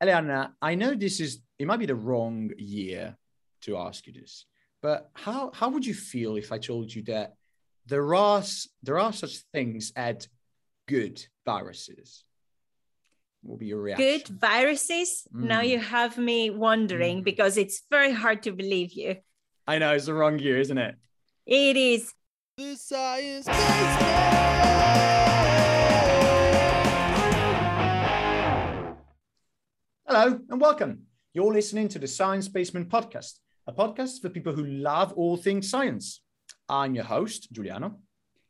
Eleanna, I know this is it might be the wrong year to ask you this, but how how would you feel if I told you that there are there are such things as good viruses? What will be your reaction? Good viruses. Mm. Now you have me wondering mm. because it's very hard to believe you. I know it's the wrong year, isn't it? It is. The science Hello and welcome. You're listening to the Science Basement podcast, a podcast for people who love all things science. I'm your host, Giuliano.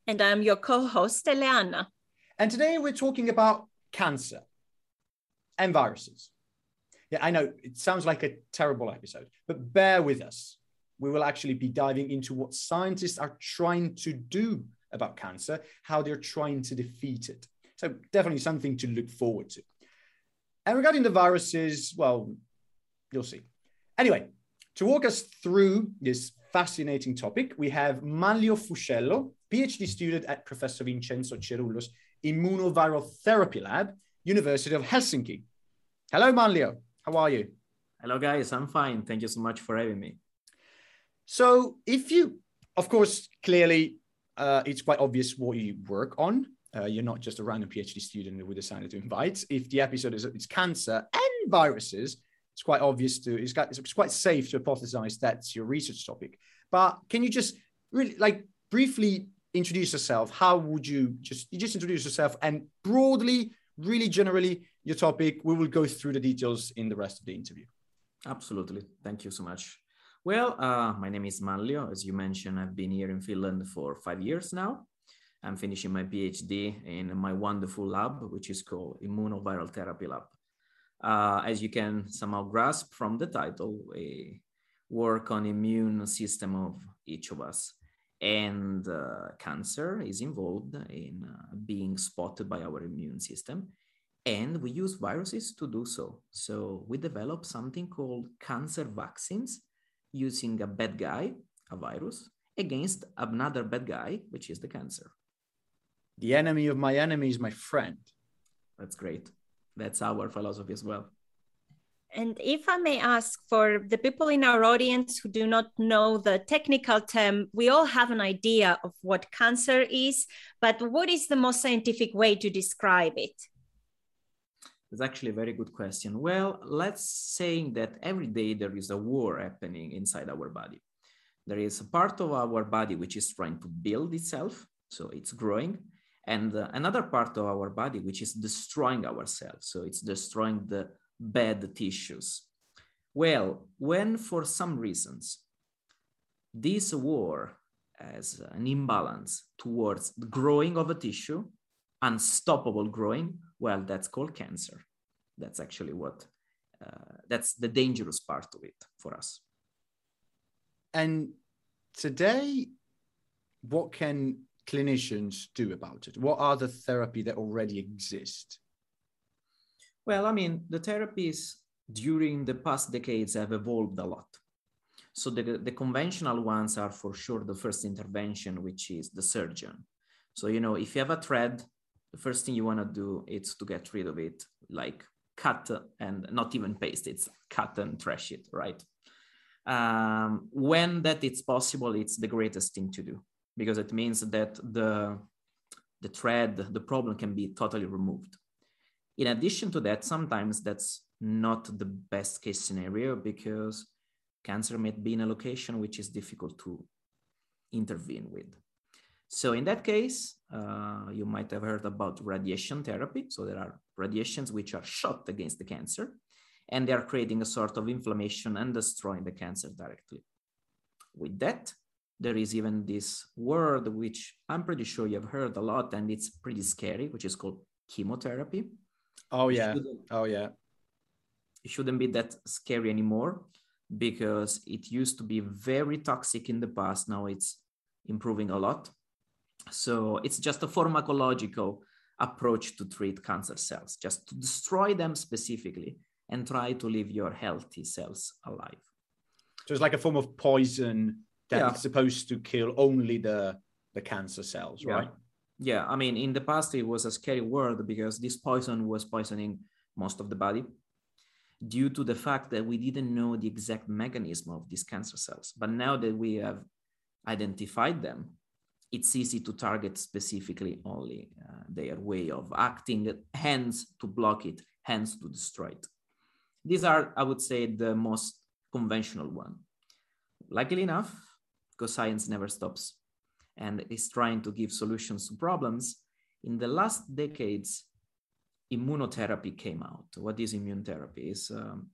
And I'm your co host, Eleanna. And today we're talking about cancer and viruses. Yeah, I know it sounds like a terrible episode, but bear with us. We will actually be diving into what scientists are trying to do about cancer, how they're trying to defeat it. So, definitely something to look forward to. And regarding the viruses, well, you'll see. Anyway, to walk us through this fascinating topic, we have Manlio Fusciello, PhD student at Professor Vincenzo Cerullo's Immunoviral Therapy Lab, University of Helsinki. Hello, Manlio. How are you? Hello, guys. I'm fine. Thank you so much for having me. So, if you, of course, clearly, uh, it's quite obvious what you work on. Uh, you're not just a random PhD student who we decided to invite. If the episode is it's cancer and viruses, it's quite obvious to it's, got, it's quite safe to hypothesize that's your research topic. But can you just really like briefly introduce yourself? How would you just you just introduce yourself and broadly, really generally, your topic? We will go through the details in the rest of the interview. Absolutely. Thank you so much. Well, uh, my name is Manlio. As you mentioned, I've been here in Finland for five years now. I'm finishing my PhD in my wonderful lab, which is called ImmunoViroTherapy Lab. Uh, as you can somehow grasp from the title, we work on immune system of each of us. And uh, cancer is involved in uh, being spotted by our immune system. And we use viruses to do so. So we develop something called cancer vaccines using a bad guy, a virus, against another bad guy, which is the cancer. The enemy of my enemy is my friend. That's great. That's our philosophy as well. And if I may ask for the people in our audience who do not know the technical term, we all have an idea of what cancer is, but what is the most scientific way to describe it? It's actually a very good question. Well, let's say that every day there is a war happening inside our body. There is a part of our body which is trying to build itself, so it's growing, and uh, another part of our body which is destroying ourselves. So it's destroying the bad tissues. Well when for some reasons this war has an imbalance towards the growing of a tissue unstoppable growing well that's called cancer. That's actually what uh, that's the dangerous part of it for us. And today what can clinicians do about it? What are the therapy that already exist? Well, I mean, the therapies during the past decades have evolved a lot. So the, the conventional ones are for sure the first intervention, which is the surgeon. So, you know, if you have a thread, the first thing you want to do is to get rid of it, like cut and not even paste, it's cut and trash it, right? Um, when that it's possible, it's the greatest thing to do because it means that the, the thread, the problem can be totally removed. In addition to that, sometimes that's not the best case scenario because cancer may be in a location which is difficult to intervene with. So in that case, uh, you might have heard about radiation therapy. So there are radiations which are shot against the cancer, and they are creating a sort of inflammation and destroying the cancer directly. With that, there is even this word which I'm pretty sure you've heard a lot and it's pretty scary, which is called chemotherapy. Oh yeah. Oh yeah. It shouldn't be that scary anymore because it used to be very toxic in the past. Now it's improving a lot. So it's just a pharmacological approach to treat cancer cells, just to destroy them specifically and try to leave your healthy cells alive. So it's like a form of poison that yeah. it's supposed to kill only the the cancer cells, yeah. right? Yeah, I mean, in the past it was a scary word because this poison was poisoning most of the body. due to the fact that we didn't know the exact mechanism of these cancer cells. But now that we have identified them, it's easy to target specifically only uh, their way of acting, hence to block it, hence to destroy it. These are, I would say, the most conventional one. Luckily enough, because science never stops and is trying to give solutions to problems, in the last decades, immunotherapy came out. What is immune therapy? Is um,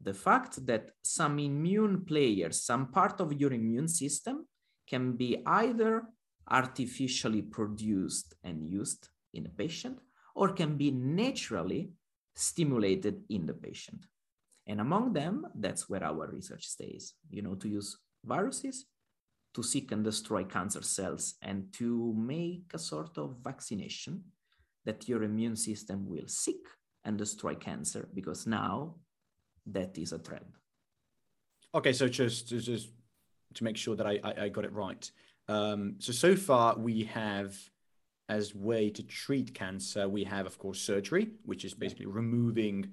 the fact that some immune players, some part of your immune system can be either artificially produced and used in a patient or can be naturally stimulated in the patient. And among them, that's where our research stays, you know, to use viruses to seek and destroy cancer cells and to make a sort of vaccination that your immune system will seek and destroy cancer because now that is a trend. Okay, so just just to make sure that I, I, I got it right. Um, so so far we have as way to treat cancer we have of course surgery, which is basically removing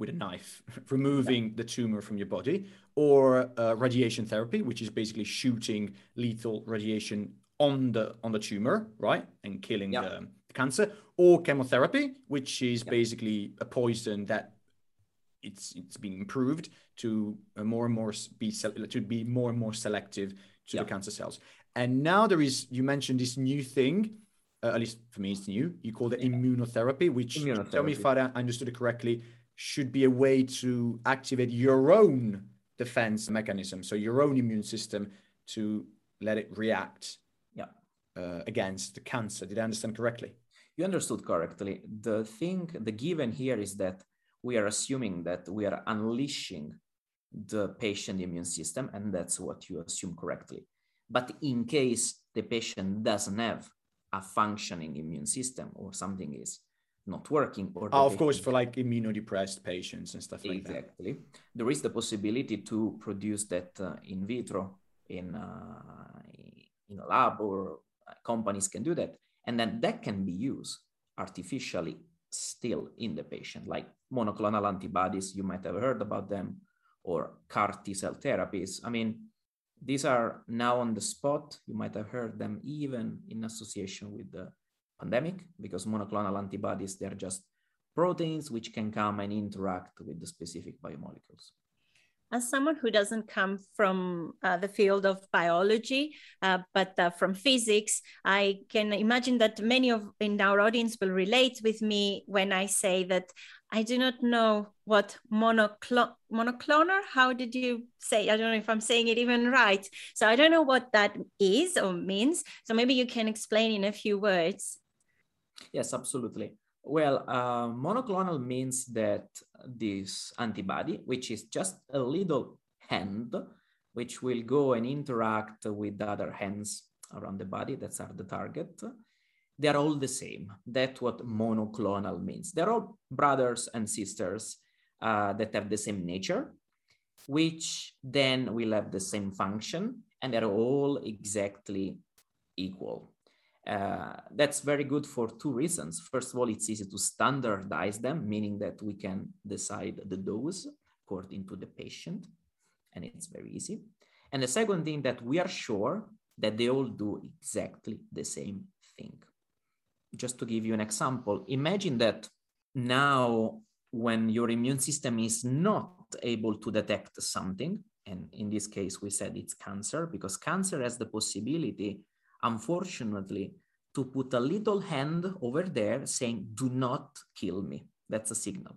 with a knife, removing yeah. the tumor from your body, or uh, radiation therapy, which is basically shooting lethal radiation on the on the tumor, right, and killing yeah. the, the, cancer, or chemotherapy, which is yeah. basically a poison that it's it's being improved to more and more be to be more and more selective to the cancer cells. And now there is you mentioned this new thing. Uh, at least for me, it's new. You call it immunotherapy, which immunotherapy. tell me if I understood it correctly should be a way to activate your own defense mechanism, so your own immune system to let it react yeah. uh, against the cancer. Did I understand correctly? You understood correctly. The thing, the given here is that we are assuming that we are unleashing the patient immune system, and that's what you assume correctly. But in case the patient doesn't have a functioning immune system or something is not working or oh, of course for like immunodepressed patients and stuff like exactly. that. Exactly. There is the possibility to produce that uh, in vitro in uh, in a lab or uh, companies can do that. And then that can be used artificially still in the patient like monoclonal antibodies you might have heard about them or CAR T cell therapies. I mean these are now on the spot. You might have heard them even in association with the pandemic because monoclonal antibodies, they're just proteins which can come and interact with the specific biomolecules. As someone who doesn't come from uh, the field of biology, uh, but uh, from physics, I can imagine that many of in our audience will relate with me when I say that I do not know what monoclon monoclonal. How did you say? I don't know if I'm saying it even right. So I don't know what that is or means. So maybe you can explain in a few words. Yes, absolutely. Well, uh, monoclonal means that this antibody, which is just a little hand, which will go and interact with the other hands around the body, that's are the target, they're all the same. That's what monoclonal means. They're all brothers and sisters uh, that have the same nature, which then will have the same function, and they're all exactly equal. Uh, that's very good for two reasons. First of all, it's easy to standardize them, meaning that we can decide the dose according to the patient, and it's very easy. And the second thing that we are sure that they all do exactly the same thing. Just to give you an example, imagine that now when your immune system is not able to detect something, and in this case we said it's cancer because cancer has the possibility unfortunately, to put a little hand over there saying, do not kill me. That's a signal.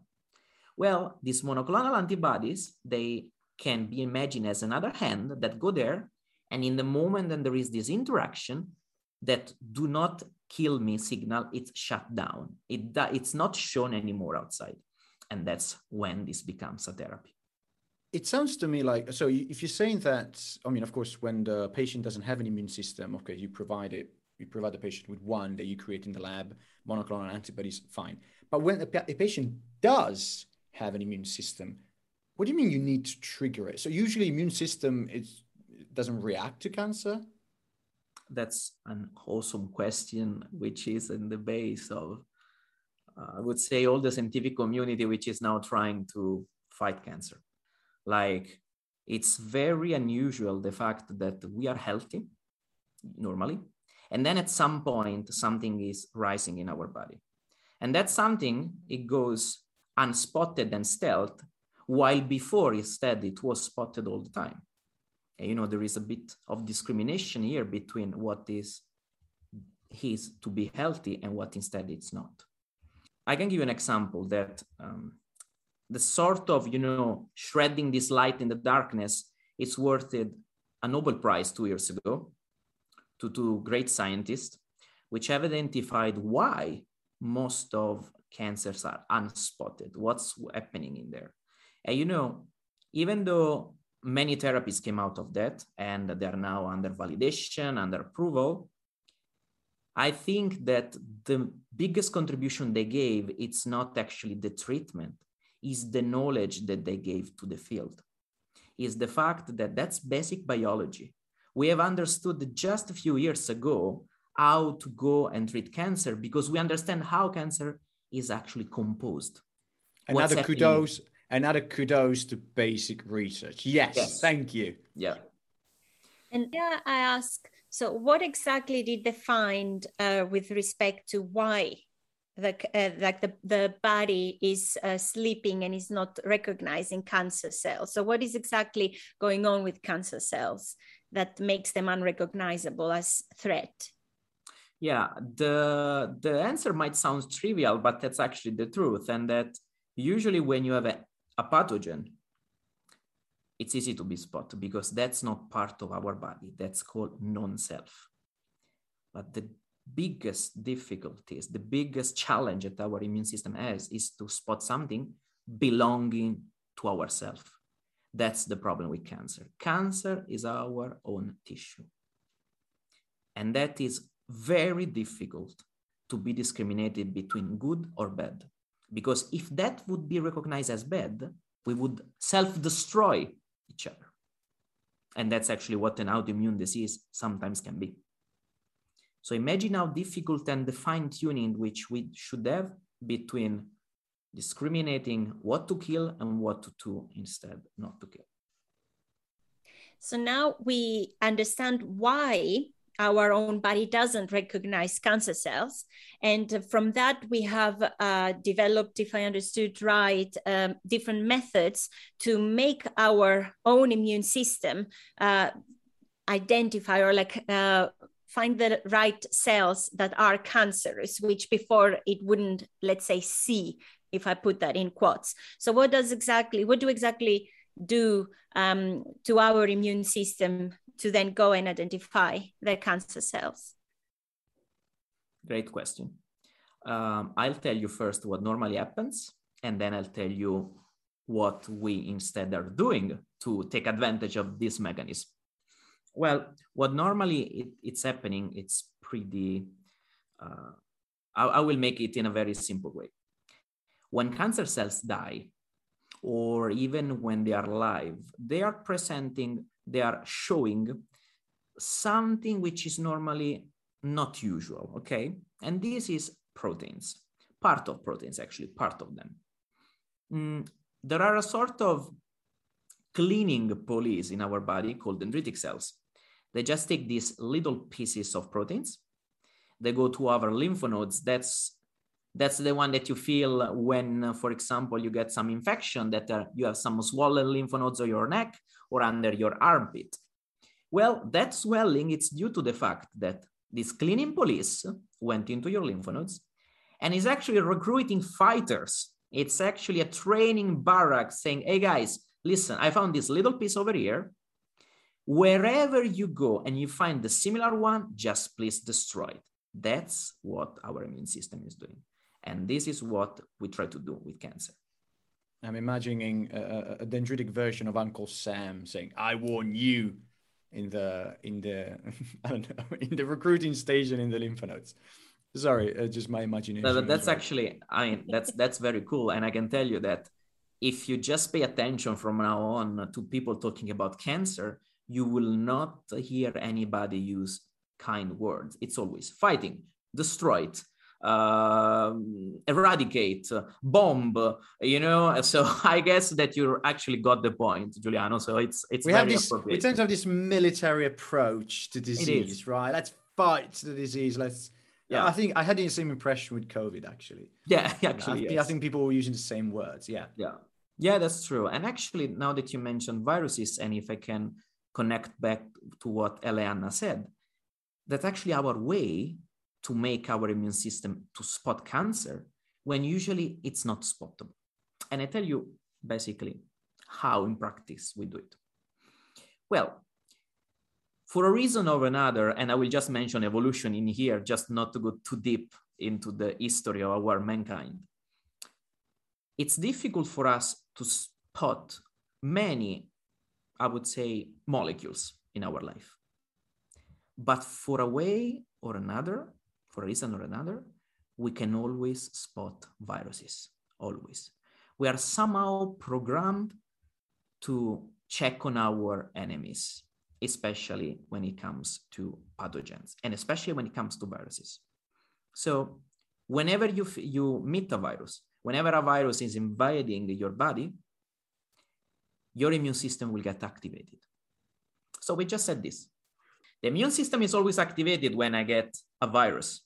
Well, these monoclonal antibodies, they can be imagined as another hand that go there. And in the moment that there is this interaction, that do not kill me signal, it's shut down. It, it's not shown anymore outside. And that's when this becomes a therapy it sounds to me like so if you're saying that i mean of course when the patient doesn't have an immune system okay you provide it you provide the patient with one that you create in the lab monoclonal antibodies fine. But when a, a patient does have an immune system what do you mean you need to trigger it? So usually immune system is doesn't react to cancer? That's an awesome question which is in the base of uh, I would say, all the scientific community which is now trying to fight cancer. Like it's very unusual the fact that we are healthy normally, and then at some point something is rising in our body, and that something it goes unspotted and stealth, while before instead it was spotted all the time. And, you know there is a bit of discrimination here between what is his to be healthy and what instead it's not. I can give you an example that um, the sort of you know shredding this light in the darkness is worth it a Nobel Prize two years ago to two great scientists, which have identified why most of cancers are unspotted. What's happening in there? And you know, even though many therapies came out of that and they are now under validation, under approval, I think that the biggest contribution they gave, it's not actually the treatment, is the knowledge that they gave to the field. Is the fact that that's basic biology. We have understood just a few years ago how to go and treat cancer because we understand how cancer is actually composed. Another kudos, another kudos to basic research. Yes, yes. thank you. Yeah. And yeah, I ask so, what exactly did they find uh, with respect to why the, uh, like the, the body is uh, sleeping and is not recognizing cancer cells? So, what is exactly going on with cancer cells that makes them unrecognizable as threat? Yeah, the the answer might sound trivial, but that's actually the truth, and that usually when you have a, a pathogen it's easy to be spotted because that's not part of our body. That's called non-self. But the biggest difficulties, the biggest challenge that our immune system has is to spot something belonging to ourselves. That's the problem with cancer. Cancer is our own tissue. And that is very difficult to be discriminated between good or bad. Because if that would be recognized as bad, we would self destroy each other. And that's actually what an autoimmune disease sometimes can be. So imagine how difficult and the fine tuning which we should have between discriminating what to kill and what to do instead not to kill. So now we understand why our own body doesn't recognize cancer cells. And from that, we have uh, developed, if I understood right, um, different methods to make our own immune system uh, identify or like uh, find the right cells that are cancerous, which before it wouldn't, let's say, see, if I put that in quotes. So, what does exactly, what do exactly do um, to our immune system to then go and identify the cancer cells? Great question. Um, I'll tell you first what normally happens, and then I'll tell you what we instead are doing to take advantage of this mechanism. Well, what normally it, it's happening, it's pretty, uh, I, I will make it in a very simple way. When cancer cells die, or even when they are alive, they are presenting they are showing something which is normally not usual, okay? And this is proteins, part of proteins, actually, part of them. Mm, there are a sort of cleaning police in our body called dendritic cells. They just take these little pieces of proteins, they go to our lymph nodes. That's that's the one that you feel when, for example, you get some infection that uh, you have some swollen lymph nodes on your neck or under your armpit? Well, that swelling it's due to the fact that this cleaning police went into your lymph nodes and is actually recruiting fighters. It's actually a training barrack saying, hey guys, listen, I found this little piece over here. Wherever you go and you find the similar one, just please destroy it. That's what our immune system is doing. And this is what we try to do with cancer. I'm imagining a, a, dendritic version of Uncle Sam saying, "I warn you," in the in the I don't know in the recruiting station in the lymph nodes. Sorry, uh, just my imagination. No, that's well. actually, I mean, that's that's very cool, and I can tell you that if you just pay attention from now on to people talking about cancer, you will not hear anybody use kind words. It's always fighting, destroy it, uh, eradicate, bomb, you know. So I guess that you actually got the point, Giuliano. So it's it's we have this we tend to have this military approach to disease, right? Let's fight the disease. Let's yeah. I think I had the same impression with COVID actually. Yeah, actually. I, yes. I think people were using the same words. Yeah. Yeah. Yeah, that's true. And actually, now that you mentioned viruses, and if I can connect back to what Eleanna said, that's actually our way to make our immune system to spot cancer when usually it's not spottable. And I tell you basically how in practice we do it. Well, for a reason or another, and I will just mention evolution in here, just not to go too deep into the history of our mankind. It's difficult for us to spot many, I would say, molecules in our life. But for a way or another, for a reason or another, we can always spot viruses, always. We are somehow programmed to check on our enemies, especially when it comes to pathogens and especially when it comes to viruses. So whenever you, you meet a virus, whenever a virus is invading your body, your immune system will get activated. So we just said this. The immune system is always activated when I get a virus.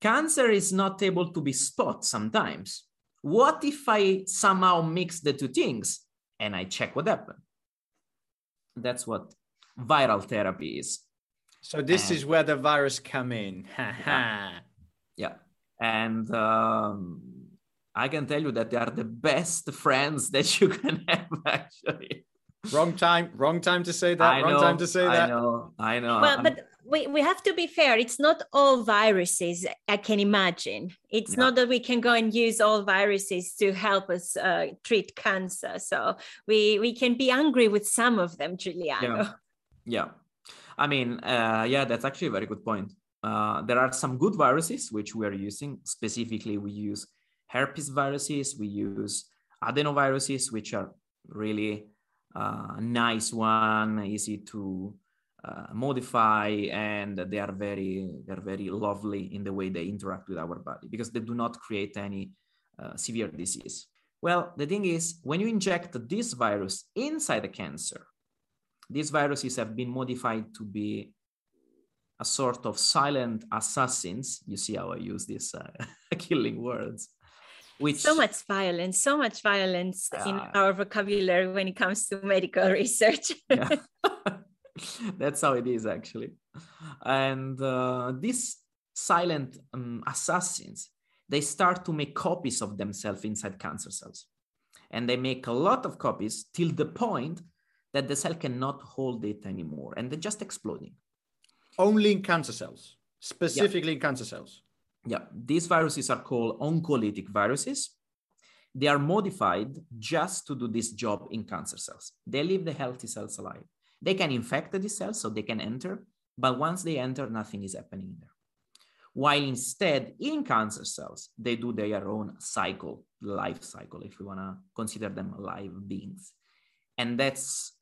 Cancer is not able to be spot sometimes. What if I somehow mix the two things and I check what happened? That's what viral therapy is. So this and, is where the virus come in. yeah. yeah. And um, I can tell you that they are the best friends that you can have actually. Wrong time wrong time to say that I wrong know, time to say that. i know i know. Well but we, we have to be fair. It's not all viruses i can imagine. It's yeah. not that we can go and use all viruses to help us uh, treat cancer. So we we can be angry with some of them giuliano. Yeah, yeah. i mean uh, yeah that's actually a very good point. Uh, there are some good viruses which we are using. Specifically we use herpes viruses we use adenoviruses which are really uh, nice one, easy to uh, modify, and they are very they're very lovely in the way they interact with our body because they do not create any uh, severe disease. Well, the thing is, when you inject this virus inside the cancer, these viruses have been modified to be a sort of silent assassins. You see how I use these uh, killing words which so much violence so much violence uh, in our vocabulary when it comes to medical research. Yeah. that's how it is actually. And uh, these silent um, assassins they start to make copies of themselves inside cancer cells. And they make a lot of copies till the point that the cell cannot hold it anymore and they're just exploding. Only in cancer cells. Specifically yeah. in cancer cells yeah, these viruses are called oncolytic viruses. They are modified just to do this job in cancer cells. They leave the healthy cells alive. They can infect the cells so they can enter, but once they enter, nothing is happening there. While instead, in cancer cells, they do their own cycle, life cycle, if we want to consider them live beings. And that's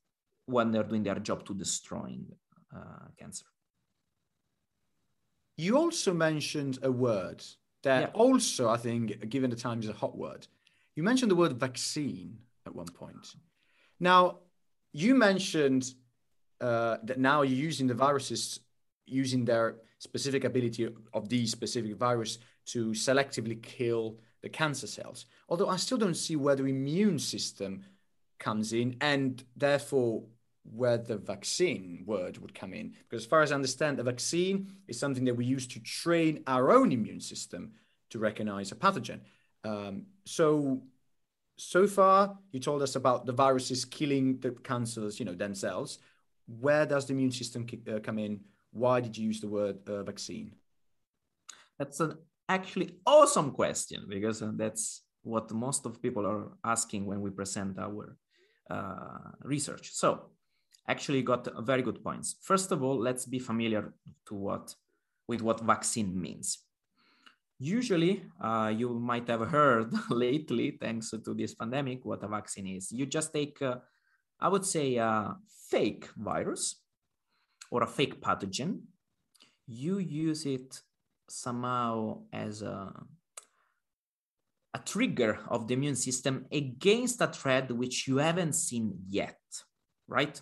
when they're doing their job to destroying uh, cancer. You also mentioned a word that yeah. also, I think, given the time, is a hot word. You mentioned the word vaccine at one point. Now, you mentioned uh, that now you're using the viruses, using their specific ability of these specific virus to selectively kill the cancer cells. Although I still don't see where the immune system comes in, and therefore where the vaccine word would come in. Because as far as I understand, the vaccine is something that we use to train our own immune system to recognize a pathogen. Um, so, so far, you told us about the viruses killing the cancers, you know, themselves. Where does the immune system uh, come in? Why did you use the word uh, vaccine? That's an actually awesome question because uh, that's what most of people are asking when we present our uh, research. So actually got very good points. First of all, let's be familiar to what with what vaccine means. Usually, uh, you might have heard lately, thanks to this pandemic, what a vaccine is. You just take, uh, I would say, a fake virus or a fake pathogen. You use it somehow as a, a trigger of the immune system against a threat which you haven't seen yet, right?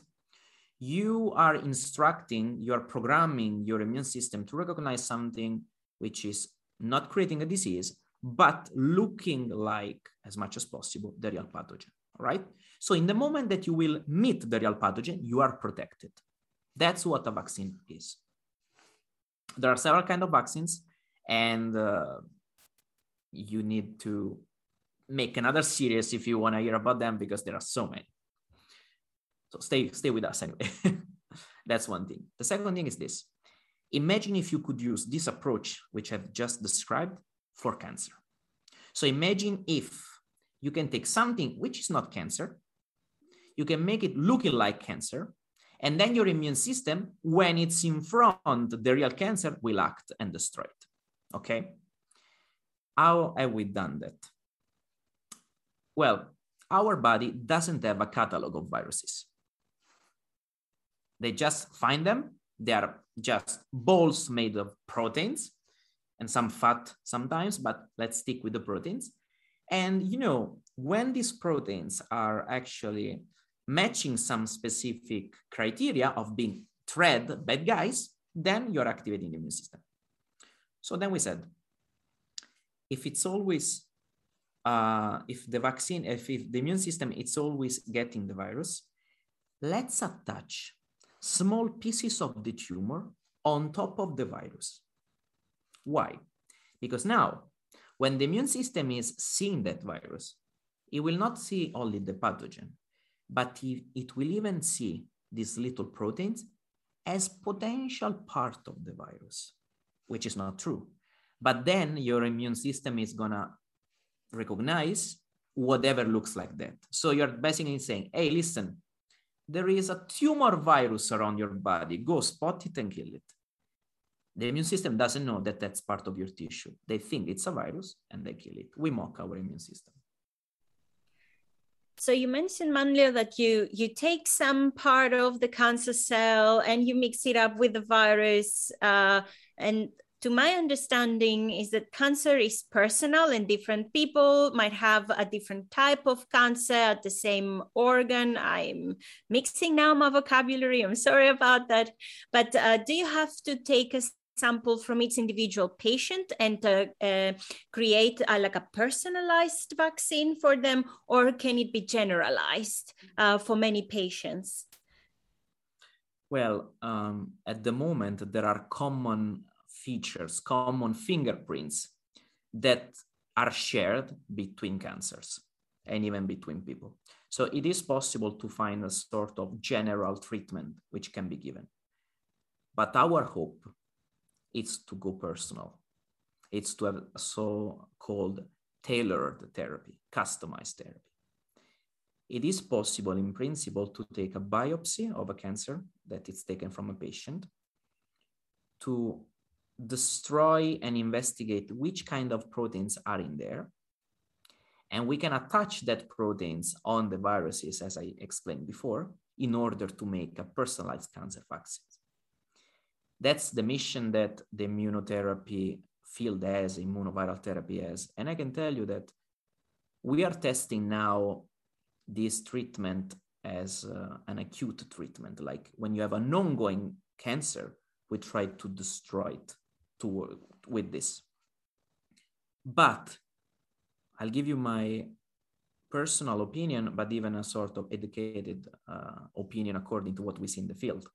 You are instructing, you are programming your immune system to recognize something which is not creating a disease, but looking like, as much as possible, the real pathogen, right? So in the moment that you will meet the real pathogen, you are protected. That's what a vaccine is. There are several kind of vaccines, and uh, you need to make another series if you want to hear about them because there are so many. So stay stay with us anyway. That's one thing. The second thing is this. Imagine if you could use this approach, which I've just described, for cancer. So imagine if you can take something which is not cancer, you can make it looking like cancer, and then your immune system, when it's in front, the real cancer will act and destroy it. Okay. How have we done that? Well, our body doesn't have a catalog of viruses. They just find them. They are just balls made of proteins and some fat sometimes, but let's stick with the proteins. And you know, when these proteins are actually matching some specific criteria of being threat, bad guys, then you're activating the immune system. So then we said, if it's always, uh, if the vaccine, if, if the immune system, it's always getting the virus, let's attach small pieces of the tumor on top of the virus. Why? Because now, when the immune system is seeing that virus, it will not see only the pathogen, but it will even see these little proteins as potential part of the virus, which is not true. But then your immune system is gonna recognize whatever looks like that. So you're basically saying, hey, listen, there is a tumor virus around your body. Go spot it and kill it. The immune system doesn't know that that's part of your tissue. They think it's a virus and they kill it. We mock our immune system. So you mentioned Manlio that you you take some part of the cancer cell and you mix it up with the virus. Uh, and to my understanding is that cancer is personal and different people might have a different type of cancer at the same organ. I'm mixing now my vocabulary. I'm sorry about that. But uh, do you have to take a sample from each individual patient and uh, uh, create a, like a personalized vaccine for them, or can it be generalized uh, for many patients? Well, um, at the moment, there are common features, common fingerprints that are shared between cancers and even between people. So it is possible to find a sort of general treatment which can be given. But our hope is to go personal. It's to have a so-called tailored therapy, customized therapy. It is possible in principle to take a biopsy of a cancer that is taken from a patient to destroy and investigate which kind of proteins are in there. And we can attach that proteins on the viruses, as I explained before, in order to make a personalized cancer vaccine. That's the mission that the immunotherapy field has, immunoviral therapy has. And I can tell you that we are testing now this treatment as uh, an acute treatment. Like when you have an ongoing cancer, we try to destroy it to, with this. But I'll give you my personal opinion, but even a sort of educated uh, opinion according to what we see in the field.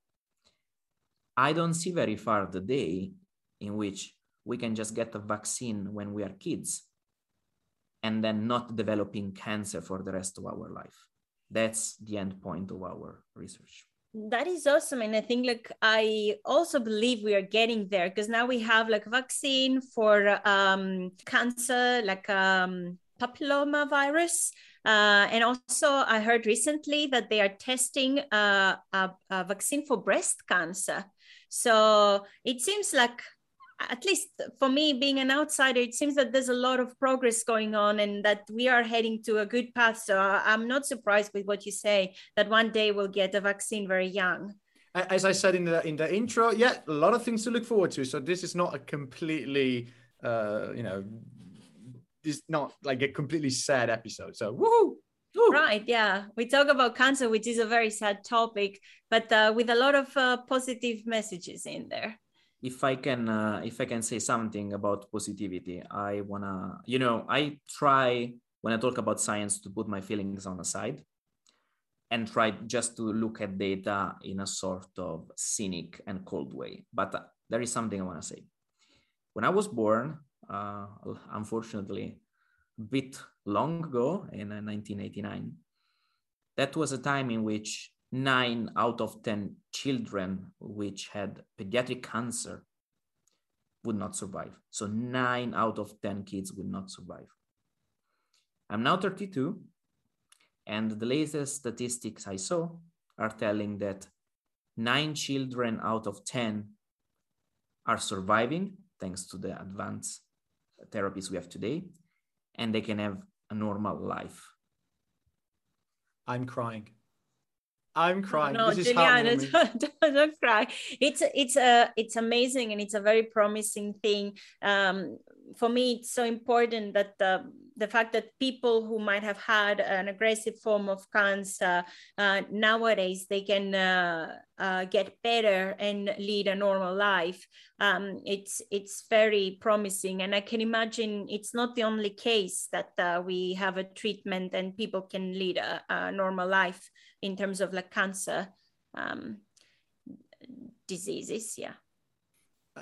I don't see very far the day in which we can just get a vaccine when we are kids and then not developing cancer for the rest of our life. That's the end point of our research that is awesome and i think like i also believe we are getting there because now we have like a vaccine for um cancer like um papilloma virus uh, and also i heard recently that they are testing uh, a, a vaccine for breast cancer. So it seems like at least for me being an outsider it seems that there's a lot of progress going on and that we are heading to a good path so i'm not surprised with what you say that one day we'll get a vaccine very young as I said in the in the intro, yeah, a lot of things to look forward to. So this is not a completely, uh, you know, it's not like a completely sad episode. So woohoo! Woo. Right, yeah. We talk about cancer, which is a very sad topic, but uh, with a lot of uh, positive messages in there. If I can, uh, if I can say something about positivity, I wanna, you know, I try when I talk about science to put my feelings on the side and try just to look at data in a sort of cynic and cold way. But uh, there is something I want to say. When I was born, uh, unfortunately, a bit long ago in 1989, uh, that was a time in which nine out of 10 children which had pediatric cancer would not survive. So nine out of 10 kids would not survive. I'm now 32 and the latest statistics I saw are telling that nine children out of 10 are surviving thanks to the advanced therapies we have today, and they can have a normal life. I'm crying. I'm crying. No, this Giuliano, don't, don't, cry. It's it's a it's amazing and it's a very promising thing. Um, for me, it's so important that the the fact that people who might have had an aggressive form of cancer uh, nowadays they can uh, uh, get better and lead a normal life. Um, it's it's very promising, and I can imagine it's not the only case that uh, we have a treatment and people can lead a, a normal life in terms of like cancer um, diseases. Yeah.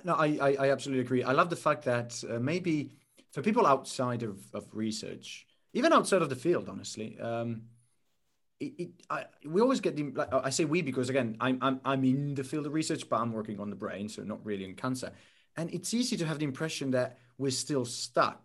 No, I, I, I absolutely agree. I love the fact that uh, maybe for people outside of, of research, even outside of the field, honestly, um, it, it I, we always get the like I say we because again I'm, I'm I'm in the field of research, but I'm working on the brain, so not really in cancer, and it's easy to have the impression that we're still stuck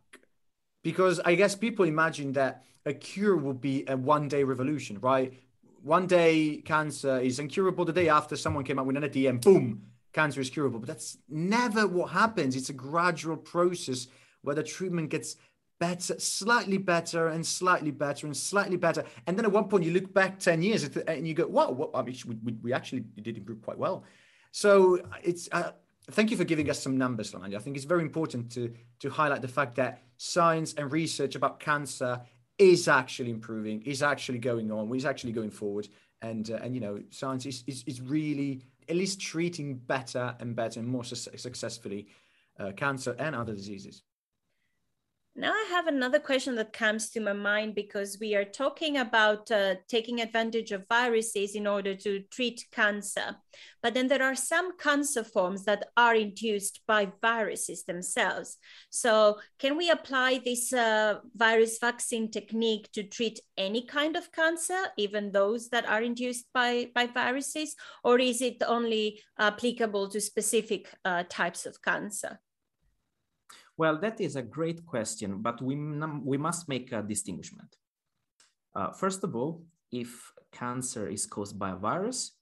because I guess people imagine that a cure will be a one day revolution, right? One day cancer is incurable. The day after, someone came out with an and boom, cancer is curable. But that's never what happens. It's a gradual process where the treatment gets better, slightly better, and slightly better, and slightly better. And then at one point, you look back 10 years and you go, wow, what, I mean, we, we actually did improve quite well. So it's, uh, thank you for giving us some numbers, Lamanya. I think it's very important to, to highlight the fact that science and research about cancer is actually improving, is actually going on, is actually going forward. And, uh, and you know, science is, is, is really at least treating better and better and more su- successfully uh, cancer and other diseases. Now I have another question that comes to my mind because we are talking about uh, taking advantage of viruses in order to treat cancer. But then there are some cancer forms that are induced by viruses themselves. So can we apply this uh, virus vaccine technique to treat any kind of cancer, even those that are induced by, by viruses? Or is it only applicable to specific uh, types of cancer? Well, that is a great question, but we, we must make a distinguishment. Uh, first of all, if cancer is caused by a virus,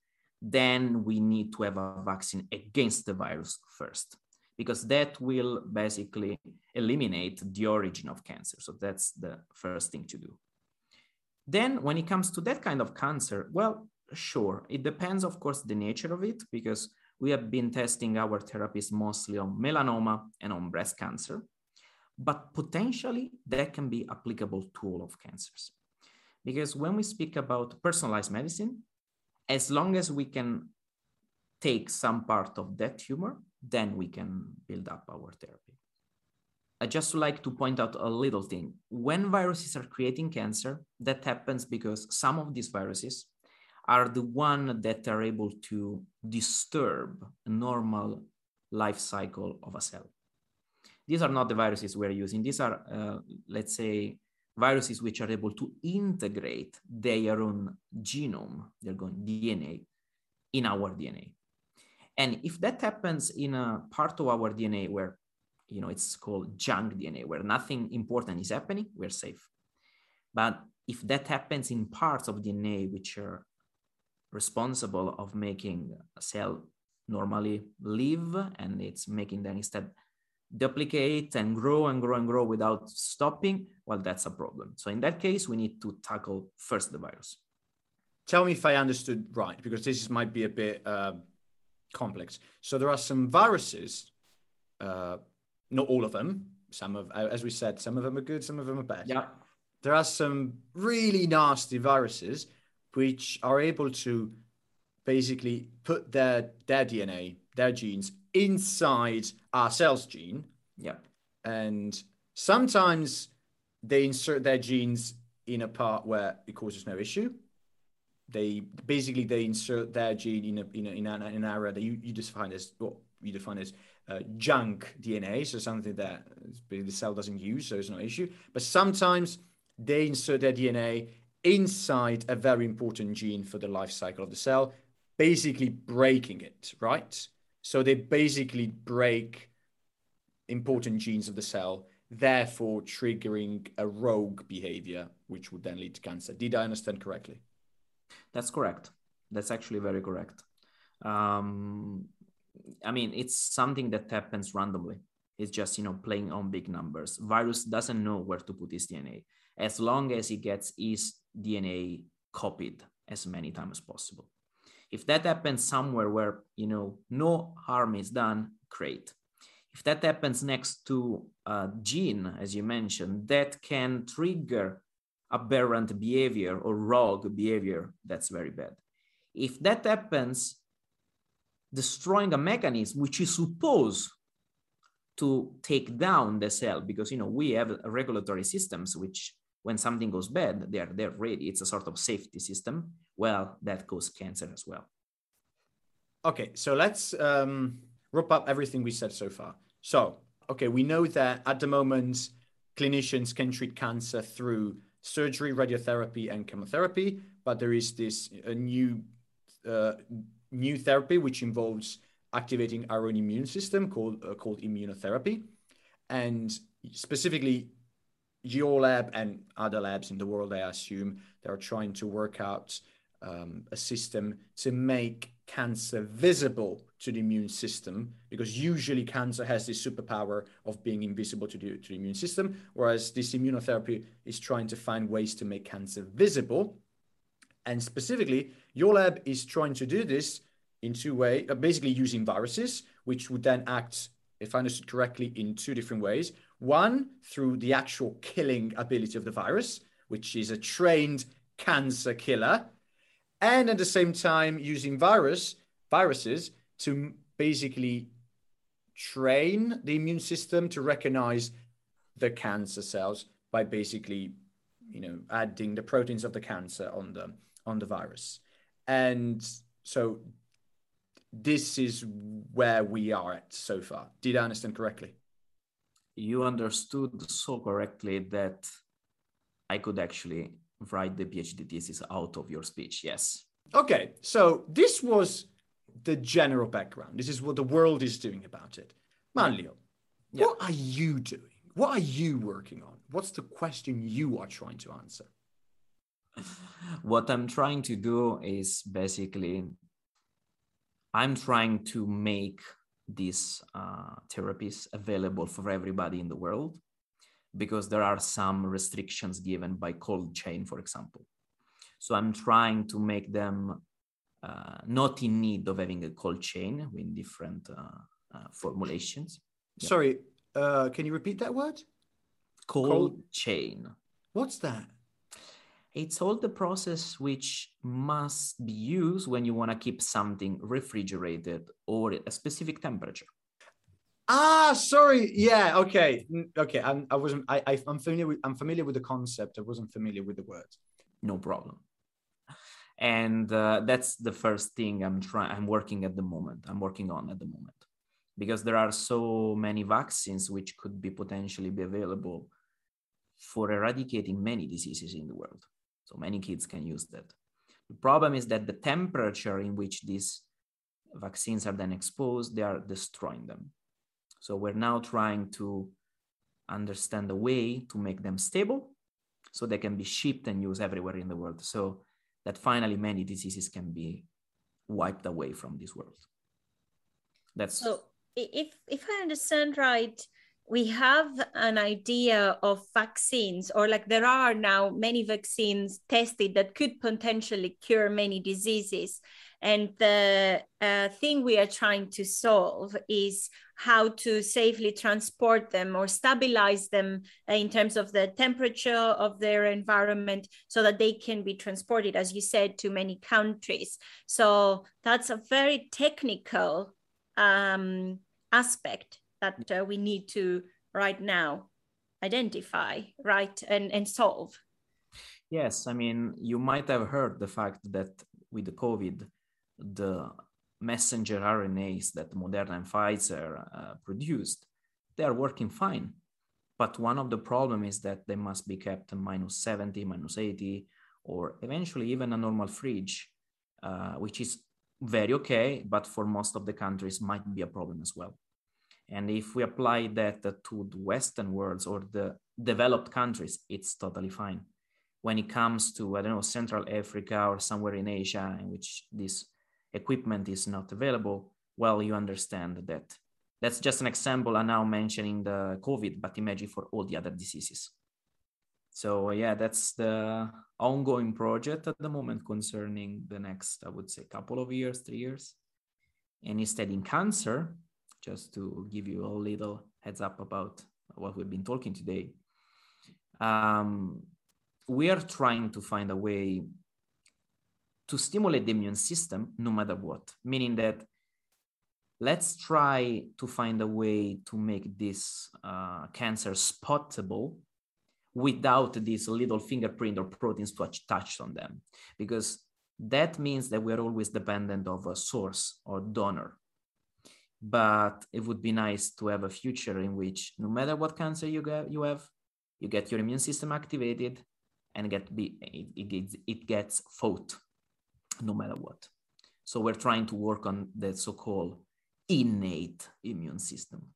then we need to have a vaccine against the virus first, because that will basically eliminate the origin of cancer. So that's the first thing to do. Then, when it comes to that kind of cancer, well, sure, it depends, of course, the nature of it, because we have been testing our therapies mostly on melanoma and on breast cancer, but potentially that can be applicable to all of cancers. Because when we speak about personalized medicine, as long as we can take some part of that tumor, then we can build up our therapy. I just like to point out a little thing. When viruses are creating cancer, that happens because some of these viruses are the one that are able to disturb a normal life cycle of a cell. These are not the viruses we're using. These are, uh, let's say, viruses which are able to integrate their own genome, their own DNA, in our DNA. And if that happens in a part of our DNA where, you know, it's called junk DNA, where nothing important is happening, we're safe. But if that happens in parts of DNA which are responsible of making a cell normally live and it's making them instead duplicate and grow and grow and grow without stopping well that's a problem so in that case we need to tackle first the virus tell me if I understood right, because this might be a bit uh, complex. So there are some viruses, uh, not all of them. Some of, uh, as we said, some of them are good, some of them are bad. Yeah. There are some really nasty viruses which are able to basically put their their DNA, their genes inside our cells gene. Yeah. And sometimes they insert their genes in a part where it causes no issue. They basically they insert their gene in a in, a, in an, an area that you, you define as what you define as uh, junk DNA, so something that the cell doesn't use, so it's no issue. But sometimes they insert their DNA inside a very important gene for the life cycle of the cell, basically breaking it, right? So they basically break important genes of the cell, therefore triggering a rogue behavior, which would then lead to cancer. Did I understand correctly? That's correct. That's actually very correct. Um, I mean, it's something that happens randomly. It's just, you know, playing on big numbers. Virus doesn't know where to put his DNA as long as he gets his DNA copied as many times as possible. If that happens somewhere where, you know, no harm is done, great. If that happens next to a gene, as you mentioned, that can trigger aberrant behavior or rogue behavior, that's very bad. If that happens, destroying a mechanism which is supposed to take down the cell, because you know we have regulatory systems which, when something goes bad, they're they're ready. It's a sort of safety system. Well, that causes cancer as well. Okay, so let's um, wrap up everything we said so far. So, okay, we know that at the moment, clinicians can treat cancer through surgery, radiotherapy, and chemotherapy, but there is this new uh, new therapy which involves activating our own immune system called uh, called immunotherapy, and specifically your lab and other labs in the world, I assume, they are trying to work out um, a system to make cancer visible to the immune system because usually cancer has this superpower of being invisible to the, to the immune system whereas this immunotherapy is trying to find ways to make cancer visible. And specifically your lab is trying to do this in two ways uh, basically using viruses which would then act if i understood correctly in two different ways one through the actual killing ability of the virus which is a trained cancer killer and at the same time using virus viruses to basically train the immune system to recognize the cancer cells by basically you know adding the proteins of the cancer on the on the virus. And so this is where we are at so far. Did i understand correctly you understood so correctly that i could actually write the PhD thesis out of your speech. Yes. Okay, so this was the general background. This is what the world is doing about it. Manlio, yeah. what are you doing? What are you working on? What's the question you are trying to answer? What I'm trying to do is basically, I'm trying to make these uh, therapies available for everybody in the world because there are some restrictions given by cold chain, for example. So I'm trying to make them uh, not in need of having a cold chain with different uh, uh, formulations. Sorry, uh, can you repeat that word? Cold, cold chain. What's that? It's all the process which must be used when you want to keep something refrigerated or a specific temperature. Ah, sorry. Yeah. Okay. Okay. I'm, I wasn't. I, I am familiar with. I'm familiar with the concept. I wasn't familiar with the word. No problem. And uh, that's the first thing I'm trying. I'm working at the moment. I'm working on at the moment because there are so many vaccines which could be potentially be available for eradicating many diseases in the world. So many kids can use that. The problem is that the temperature in which these vaccines are then exposed, they are destroying them. So we're now trying to understand a way to make them stable so they can be shipped and used everywhere in the world. So that finally many diseases can be wiped away from this world. That's so if if I understand right, we have an idea of vaccines, or like there are now many vaccines tested that could potentially cure many diseases. And the uh, thing we are trying to solve is how to safely transport them or stabilize them in terms of the temperature of their environment so that they can be transported, as you said, to many countries. So that's a very technical um, aspect that uh, we need to right now identify, right, and, and solve. Yes, I mean, you might have heard the fact that with the COVID, the messenger RNAs that Moderna and Pfizer uh, produced, they are working fine. But one of the problem is that they must be kept minus 70, minus 80, or eventually even a normal fridge, uh, which is very okay, but for most of the countries might be a problem as well. And if we apply that to the Western worlds or the developed countries, it's totally fine. When it comes to, I don't know, Central Africa or somewhere in Asia in which this equipment is not available, well, you understand that. That's just an example. I'm now mentioning the COVID, but imagine for all the other diseases. So yeah, that's the ongoing project at the moment concerning the next, I would say, couple of years, three years. And instead in cancer, just to give you a little heads up about what we've been talking today, um, we are trying to find a way to stimulate the immune system no matter what, meaning that let's try to find a way to make this uh, cancer spottable without this little fingerprint or proteins to attach on them because that means that we're always dependent of a source or donor but it would be nice to have a future in which no matter what cancer you get you have you get your immune system activated and get be it, it, gets, it gets fought no matter what. So we're trying to work on the so-called innate immune system.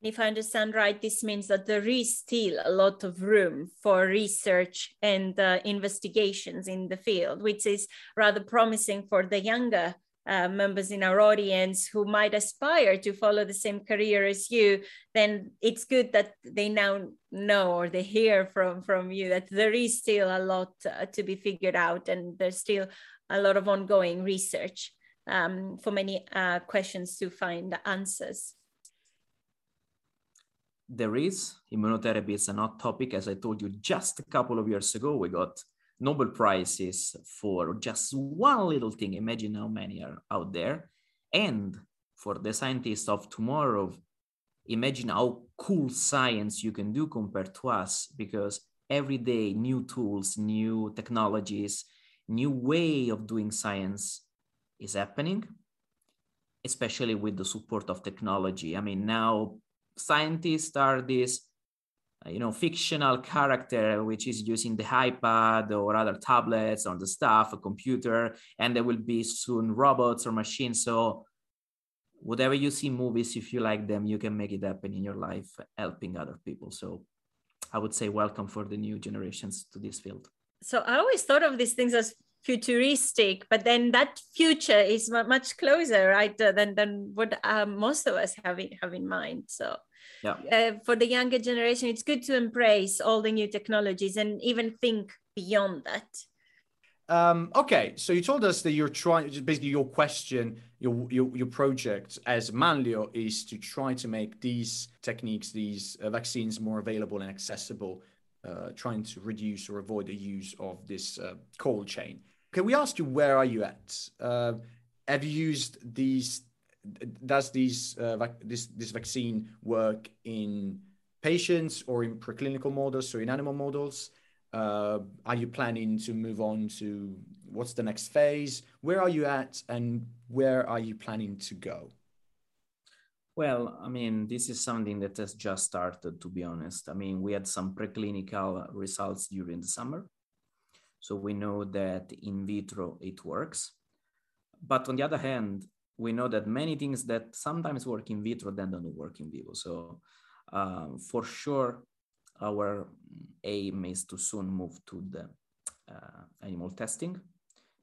If I understand right, this means that there is still a lot of room for research and uh, investigations in the field, which is rather promising for the younger uh, members in our audience who might aspire to follow the same career as you, then it's good that they now know or they hear from from you that there is still a lot uh, to be figured out, and there's still a lot of ongoing research um, for many uh, questions to find answers. There is immunotherapy is an hot topic, as I told you just a couple of years ago. We got Nobel Prizes for just one little thing. Imagine how many are out there. And for the scientists of tomorrow, imagine how cool science you can do compared to us because every day new tools, new technologies, new way of doing science is happening, especially with the support of technology. I mean, now scientists are this uh, you know fictional character which is using the ipad or other tablets or the stuff a computer and there will be soon robots or machines. So whatever you see movies if you like them you can make it happen in your life helping other people. So i would say welcome for the new generations to this field. So i always thought of these things as futuristic but then that future is much closer right than than what uh, most of us have in, have in mind. So yeah. Uh, for the younger generation, it's good to embrace all the new technologies and even think beyond that. Um, okay, so you told us that you're trying, basically your question, your, your, your project as Manlio is to try to make these techniques, these uh, vaccines more available and accessible, uh, trying to reduce or avoid the use of this uh, cold chain. Can we ask you, where are you at? Uh, have you used these does these uh, vac- this this vaccine work in patients or in preclinical models or in animal models? Uh, are you planning to move on to what's the next phase? Where are you at, and where are you planning to go? Well, I mean, this is something that has just started, to be honest. I mean, we had some preclinical results during the summer. So we know that in vitro it works. But on the other hand, we know that many things that sometimes work in vitro then don't work in vivo. So um, for sure, our aim is to soon move to the uh, animal testing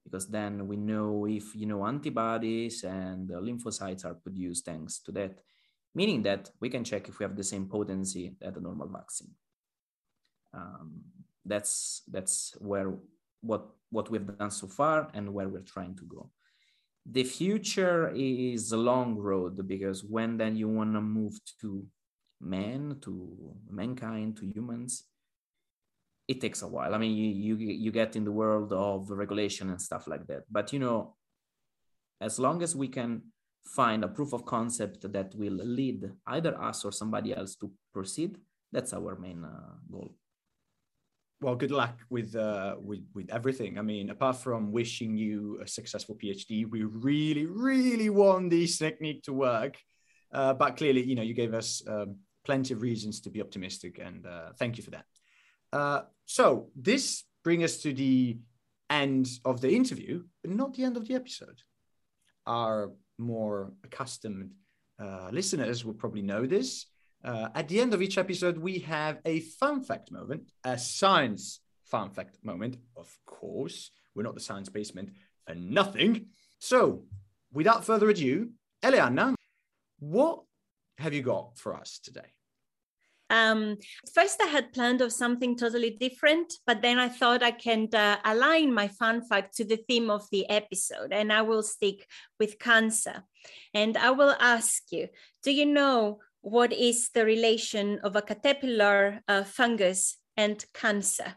because then we know if you know antibodies and lymphocytes are produced thanks to that meaning that we can check if we have the same potency as a normal vaccine. Um, that's that's where what what we've done so far and where we're trying to go. The future is a long road because when then you want to move to man, to mankind, to humans, it takes a while. I mean, you, you you get in the world of regulation and stuff like that. But you know, as long as we can find a proof of concept that will lead either us or somebody else to proceed, that's our main uh, goal. Well, good luck with uh, with with everything. I mean, apart from wishing you a successful PhD, we really, really want this technique to work. Uh, but clearly, you know, you gave us um, plenty of reasons to be optimistic, and uh, thank you for that. Uh, so this brings us to the end of the interview, but not the end of the episode. Our more accustomed uh, listeners will probably know this. Uh, at the end of each episode, we have a fun fact moment, a science fun fact moment. Of course, we're not the science basement for nothing. So, without further ado, Eleanna, what have you got for us today? Um, first, I had planned of something totally different, but then I thought I can uh, align my fun fact to the theme of the episode, and I will stick with cancer. And I will ask you Do you know what is the relation of a caterpillar uh, fungus and cancer?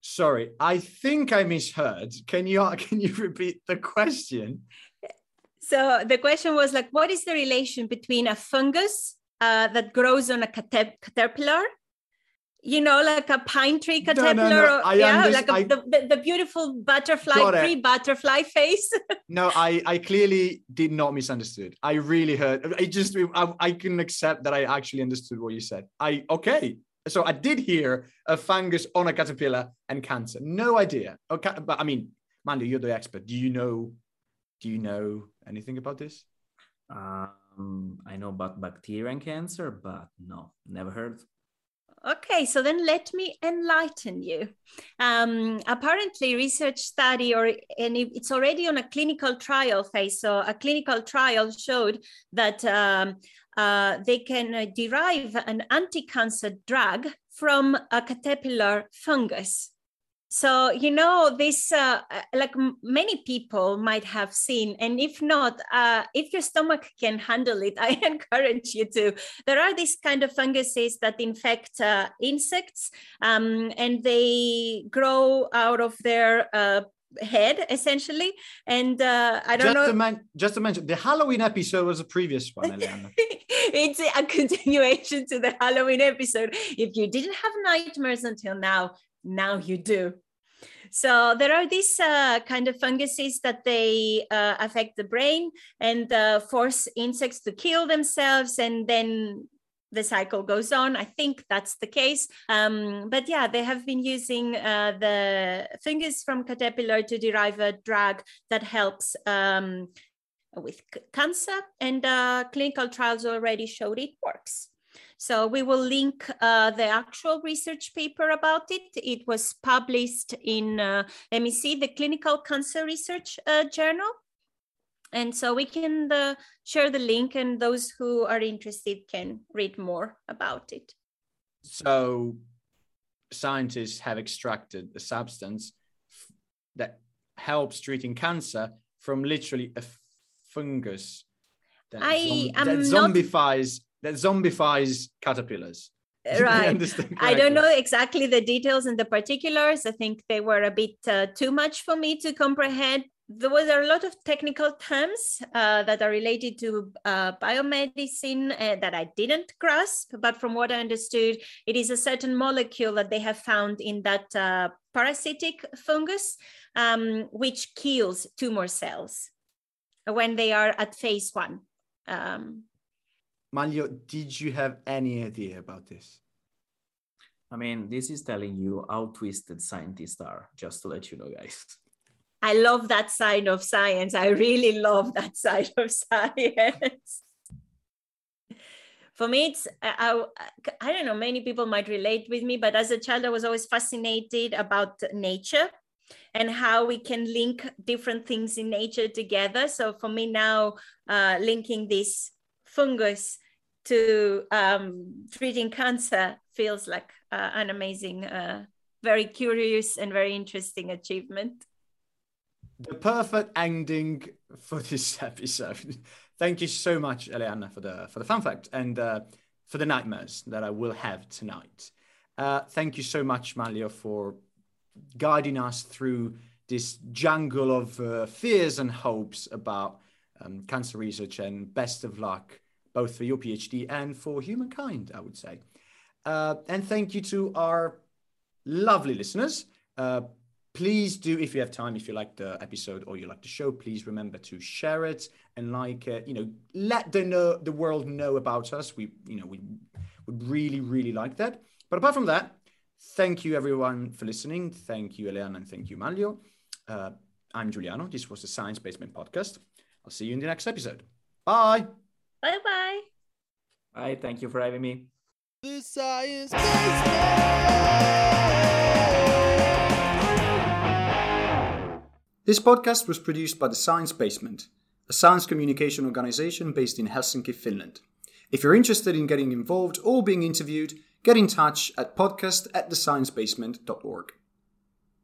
Sorry, I think I misheard. Can you can you repeat the question? So the question was like, what is the relation between a fungus uh, that grows on a caterpillar you know, like a pine tree caterpillar. No, no, no. yeah, like a, I, the, the beautiful butterfly, pre butterfly face. no, I, I clearly did not misunderstood. I really heard. I just, I, I can accept that I actually understood what you said. I okay. So I did hear a fungus on a caterpillar and cancer. No idea. Okay, but I mean, Manlio, you're the expert. Do you know? Do you know anything about this? Um, I know about bacteria and cancer, but no, never heard. Okay, so then let me enlighten you. Um, apparently, research study, or and it's already on a clinical trial phase. So, a clinical trial showed that um, uh, they can uh, derive an anti-cancer drug from a caterpillar fungus so you know this uh, like many people might have seen and if not uh, if your stomach can handle it i encourage you to. There are these kind of funguses that infect uh, insects um, and they grow out of their uh, head essentially. And uh, i don't just know to man- just to mention the halloween episode was a previous one it's a continuation to the halloween episode. If you didn't have nightmares until now now you do. So there are these uh, kind of funguses that they uh, affect the brain and uh, force insects to kill themselves, and then the cycle goes on. I think that's the case. Um, but yeah, they have been using uh, the fungus from caterpillar to derive a drug that helps um, with cancer, and uh, clinical trials already showed it works. So we will link uh, the actual research paper about it. It was published in, uh, let me see, the Clinical Cancer Research uh, Journal. And so we can uh, share the link and those who are interested can read more about it. So scientists have extracted a substance that helps treating cancer from literally a fungus that, I zom- that zombifies that zombifies caterpillars. Right. I don't know exactly the details and the particulars. I think they were a bit uh, too much for me to comprehend. There was a lot of technical terms uh, that are related to uh, biomedicine uh, that I didn't grasp, but from what I understood, it is a certain molecule that they have found in that uh, parasitic fungus, um, which kills tumor cells when they are at phase one. Um, Manlio, did you have any idea about this? I mean, this is telling you how twisted scientists are, just to let you know, guys. I love that side of science. I really love that side of science. For me, it's, I, I, I don't know, many people might relate with me, but as a child, I was always fascinated about nature and how we can link different things in nature together. So for me now, uh, linking this fungus to um, treating cancer feels like uh, an amazing, uh, very curious and very interesting achievement. The perfect ending for this episode. Thank you so much, Eleanna, for the for the fun fact and uh, for the nightmares that I will have tonight. Uh, thank you so much, Manlio, for guiding us through this jungle of uh, fears and hopes about um, cancer research. And best of luck both for your PhD and for humankind, I would say. Uh, and thank you to our lovely listeners. Uh, please do, if you have time, if you like the episode or you like the show, please remember to share it and like, uh, you know, let the know the world know about us. We, you know, we would really, really like that. But apart from that, thank you everyone for listening. Thank you, Eleanna, and thank you, Manlio. Uh, I'm Giuliano. This was the Science Basement podcast. I'll see you in the next episode. Bye. Bye bye. Bye. Thank you for having me. The Science Basement. This podcast was produced by the Science Basement, a science communication organization based in Helsinki, Finland. If you're interested in getting involved or being interviewed, get in touch at podcast at thesciencebasement.org.